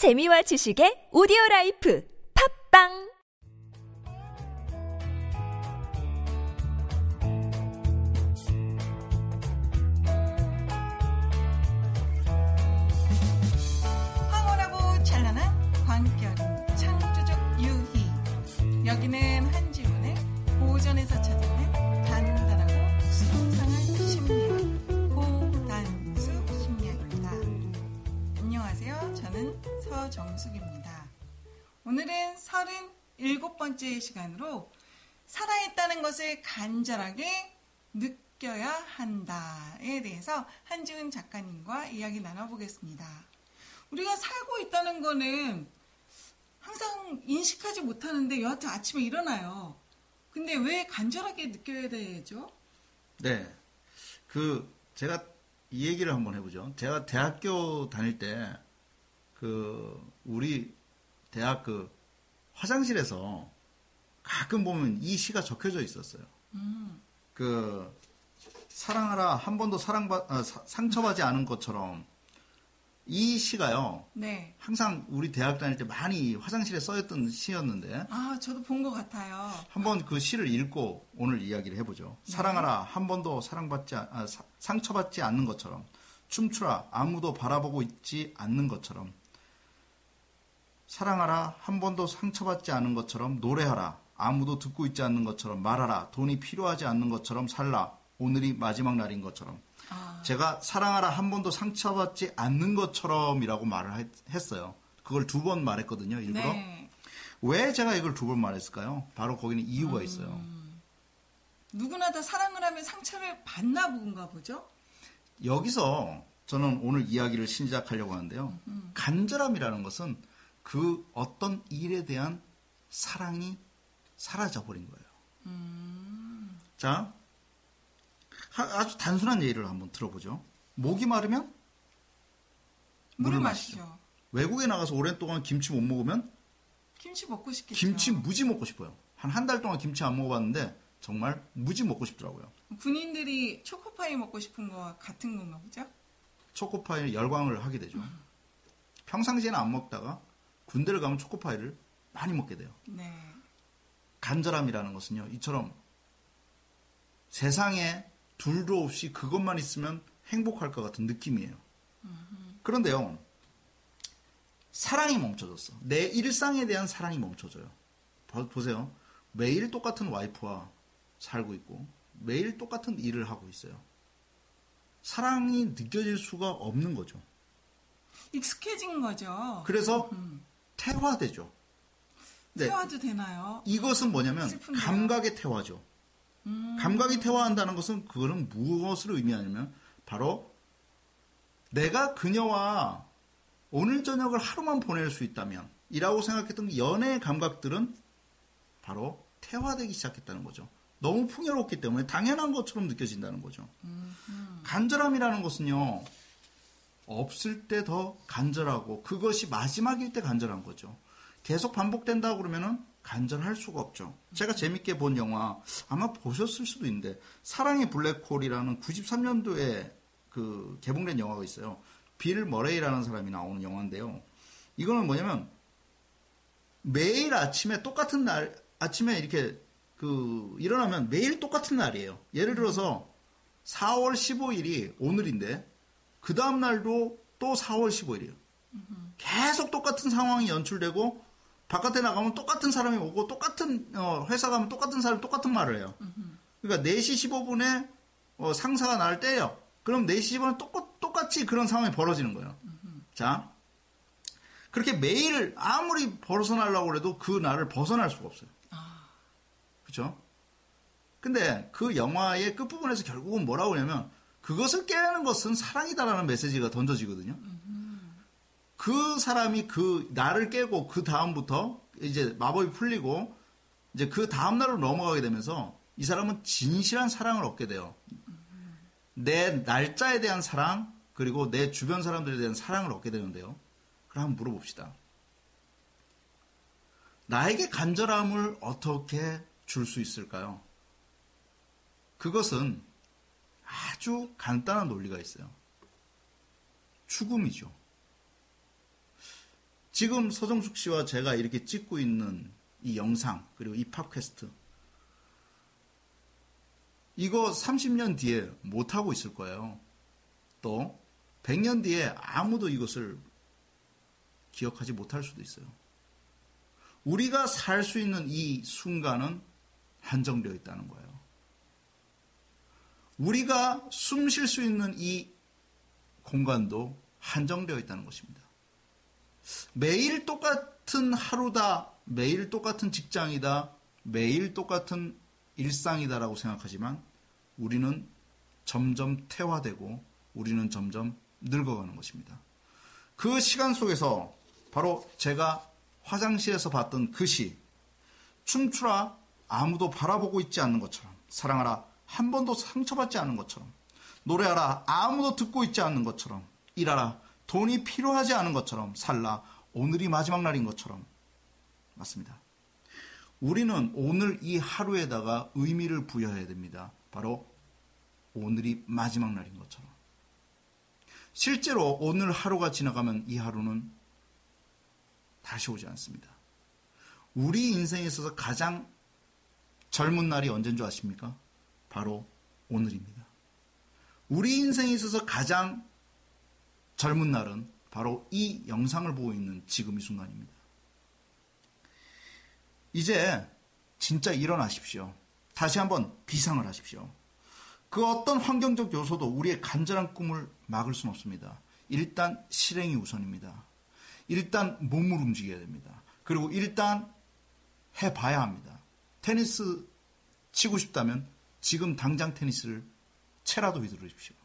재미와 지식의 오디오 라이프 팟빵! 황홀하고 찬란한 광결인 창조적 유희. 여기는 한지훈의 고전에서 찾아낸 단단하고 수상한 심리 서정숙입니다. 오늘은 37번째 시간으로 살아있다는 것을 간절하게 느껴야 한다에 대해서 한지훈 작가님과 이야기 나눠보겠습니다. 우리가 살고 있다는 거는 항상 인식하지 못하는데 여하튼 아침에 일어나요. 근데 왜 간절하게 느껴야 되죠? 네. 그, 제가 이 얘기를 한번 해보죠. 제가 대학교 다닐 때, 그, 우리 대학 그 화장실에서 가끔 보면 이 시가 적혀져 있었어요. 그, 사랑하라, 한 번도 사랑받, 아, 사- 상처받지 않은 것처럼 이 시가요. 네. 항상 우리 대학 다닐 때 많이 화장실에 써있던 시였는데, 아, 저도 본 것 같아요. 한번 그 시를 읽고 오늘 이야기를 해보죠. 사랑하라 한 번도 사랑받지 않- 아, 사- 상처받지 않는 것처럼 춤추라 아무도 바라보고 있지 않는 것처럼 사랑하라 한 번도 상처받지 않은 것처럼 노래하라 아무도 듣고 있지 않는 것처럼 말하라 돈이 필요하지 않는 것처럼 살라 오늘이 마지막 날인 것처럼 아, 제가 사랑하라 한 번도 상처받지 않는 것처럼이라고 말을 했- 했어요. 그걸 두 번 말했거든요. 일부러. 네. 왜 제가 이걸 두 번 말했을까요? 바로 거기는 이유가 있어요. 누구나 다 사랑을 하면 상처를 받나 본가 보죠? 여기서 저는 오늘 이야기를 시작하려고 하는데요. 간절함이라는 것은 그 어떤 일에 대한 사랑이 사라져 버린 거예요. 자, 하- 아주 단순한 예를 한번 들어보죠. 목이 마르면 물을 물을 마시죠. 외국에 나가서 오랜 동안 김치 못 먹으면 김치 먹고 싶겠죠. 김치 무지 먹고 싶어요. 한 한 달 동안 김치 안 먹어봤는데 정말 무지 먹고 싶더라고요. 군인들이 초코파이 먹고 싶은 거와 같은 건가 보죠? 초코파이에 열광을 하게 되죠. 평상시에는 안 먹다가 군대를 가면 초코파이를 많이 먹게 돼요. 네. 간절함이라는 것은요, 이처럼 세상에 둘도 없이 그것만 있으면 행복할 것 같은 느낌이에요. 그런데요, 사랑이 멈춰졌어. 내 일상에 대한 사랑이 멈춰져요. 보- 보세요. 매일 똑같은 와이프와 살고 있고, 매일 똑같은 일을 하고 있어요. 사랑이 느껴질 수가 없는 거죠. 익숙해진 거죠. 그래서 태화되죠. 네. 태워도 되나요? 이것은 뭐냐면 슬픈데요. 감각의 태화죠. 감각이 태화한다는 것은 그거는 무엇을 의미하냐면 바로 내가 그녀와 오늘 저녁을 하루만 보낼 수 있다면 이라고 생각했던 연애의 감각들은 바로 태화되기 시작했다는 거죠. 너무 풍요롭기 때문에 당연한 것처럼 느껴진다는 거죠. 간절함이라는 것은요. 없을 때 더 간절하고 그것이 마지막일 때 간절한 거죠. 계속 반복된다 그러면은 간절할 수가 없죠. 제가 재밌게 본 영화 아마 보셨을 수도 있는데 사랑의 블랙홀이라는 93년도에 그 개봉된 영화가 있어요. 빌 머레이라는 사람이 나오는 영화인데요. 이거는 뭐냐면 매일 아침에 똑같은 날 아침에 이렇게 그 일어나면 매일 똑같은 날이에요. 예를 들어서 4월 15일이 오늘인데 그 다음 날도 또 4월 15일이에요. 계속 똑같은 상황이 연출되고 바깥에 나가면 똑같은 사람이 오고 똑같은 어, 회사 가면 똑같은 사람이 똑같은 말을 해요. 그러니까 4시 15분에 어, 상사가 나를 때요. 그럼 4시 15분에 똑, 똑같이 그런 상황이 벌어지는 거예요. 자, 그렇게 매일 아무리 벗어나려고 해도 그 날을 벗어날 수가 없어요. 그렇죠? 근데 그 영화의 끝부분에서 결국은 뭐라고 하냐면 그것을 깨는 것은 사랑이다라는 메시지가 던져지거든요. 그 사람이 그 나를 깨고 그 다음부터 이제 마법이 풀리고 이제 그 다음 날로 넘어가게 되면서 이 사람은 진실한 사랑을 얻게 돼요. 내 날짜에 대한 사랑 그리고 내 주변 사람들에 대한 사랑을 얻게 되는데요. 그럼 한번 물어봅시다. 나에게 간절함을 어떻게 줄 수 있을까요? 그것은 아주 간단한 논리가 있어요. 죽음이죠. 지금 서정숙 씨와 제가 이렇게 찍고 있는 이 영상 그리고 이 팟캐스트 이거 30년 뒤에 못하고 있을 거예요. 또 100년 뒤에 아무도 이것을 기억하지 못할 수도 있어요. 우리가 살 수 있는 이 순간은 한정되어 있다는 거예요. 우리가 숨 쉴 수 있는 이 공간도 한정되어 있다는 것입니다. 매일 똑같은 하루다, 매일 똑같은 직장이다, 매일 똑같은 일상이다라고 생각하지만 우리는 점점 퇴화되고 우리는 점점 늙어가는 것입니다. 그 시간 속에서 바로 제가 화장실에서 봤던 그 시, 춤추라 아무도 바라보고 있지 않는 것처럼, 사랑하라 한 번도 상처받지 않는 것처럼, 노래하라 아무도 듣고 있지 않는 것처럼, 일하라 돈이 필요하지 않은 것처럼, 살라 오늘이 마지막 날인 것처럼. 맞습니다. 우리는 오늘 이 하루에다가 의미를 부여해야 됩니다. 바로 오늘이 마지막 날인 것처럼. 실제로 오늘 하루가 지나가면 이 하루는 다시 오지 않습니다. 우리 인생에 있어서 가장 젊은 날이 언제인 줄 아십니까? 바로 오늘입니다. 우리 인생에 있어서 가장 젊은 날은 바로 이 영상을 보고 있는 지금 이 순간입니다. 이제 진짜 일어나십시오. 다시 한번 비상을 하십시오. 그 어떤 환경적 요소도 우리의 간절한 꿈을 막을 수는 없습니다. 일단 실행이 우선입니다. 일단 몸을 움직여야 됩니다. 그리고 일단 해봐야 합니다. 테니스 치고 싶다면 지금 당장 테니스를 채라도 휘두르십시오.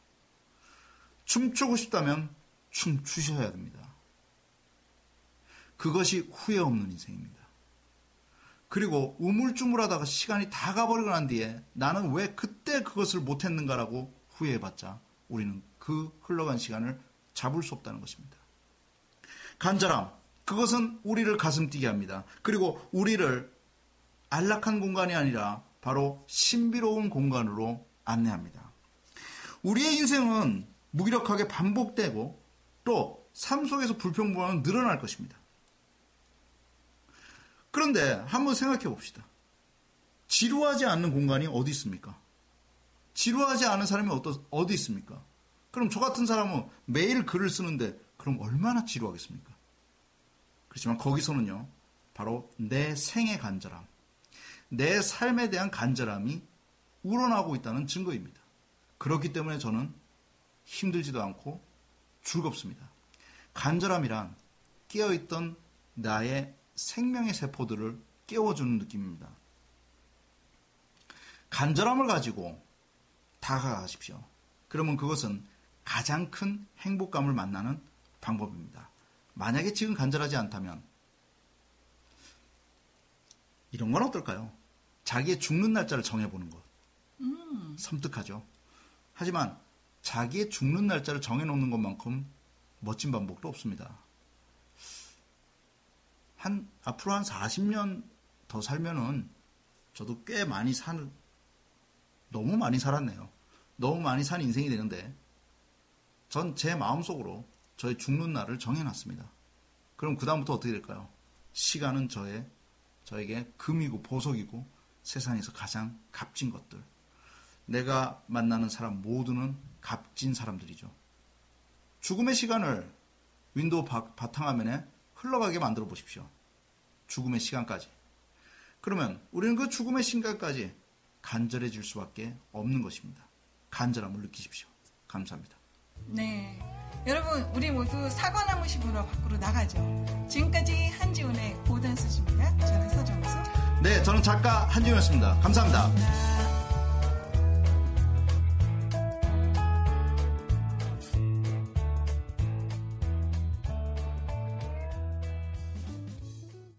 춤추고 싶다면 춤추셔야 됩니다. 그것이 후회 없는 인생입니다. 그리고 우물쭈물하다가 시간이 다 가버리고 난 뒤에 나는 왜 그때 그것을 못했는가라고 후회해봤자 우리는 그 흘러간 시간을 잡을 수 없다는 것입니다. 간절함, 그것은 우리를 가슴 뛰게 합니다. 그리고 우리를 안락한 공간이 아니라 바로 신비로운 공간으로 안내합니다. 우리의 인생은 무기력하게 반복되고 또 삶 속에서 불평불만은 늘어날 것입니다. 그런데 한번 생각해 봅시다. 지루하지 않는 공간이 어디 있습니까? 지루하지 않은 사람이 어디 있습니까? 그럼 저 같은 사람은 매일 글을 쓰는데 그럼 얼마나 지루하겠습니까? 그렇지만 거기서는요, 바로 내 생의 간절함, 내 삶에 대한 간절함이 우러나고 있다는 증거입니다. 그렇기 때문에 저는 힘들지도 않고 즐겁습니다. 간절함이란 깨어있던 나의 생명의 세포들을 깨워주는 느낌입니다. 간절함을 가지고 다가가십시오. 그러면 그것은 가장 큰 행복감을 만나는 방법입니다. 만약에 지금 간절하지 않다면 이런 건 어떨까요? 자기의 죽는 날짜를 정해보는 것. 음. 섬뜩하죠. 하지만 자기의 죽는 날짜를 정해놓는 것만큼 멋진 방법도 없습니다. 한 앞으로 한 40년 더 살면은 저도 꽤 많이 산 너무 많이 살았네요. 너무 많이 산 인생이 되는데 전 제 마음속으로 저의 죽는 날을 정해놨습니다. 그럼 그다음부터 어떻게 될까요? 시간은 저의 저에게 금이고 보석이고 세상에서 가장 값진 것들. 내가 만나는 사람 모두는 값진 사람들이죠. 죽음의 시간을 윈도우 바탕화면에 흘러가게 만들어 보십시오. 죽음의 시간까지. 그러면 우리는 그 죽음의 시간까지 간절해질 수밖에 없는 것입니다. 간절함을 느끼십시오. 감사합니다. 네. 여러분, 우리 모두 사과나무 숲으로 밖으로 나가죠. 지금 저는 작가 한지훈이었습니다. 감사합니다.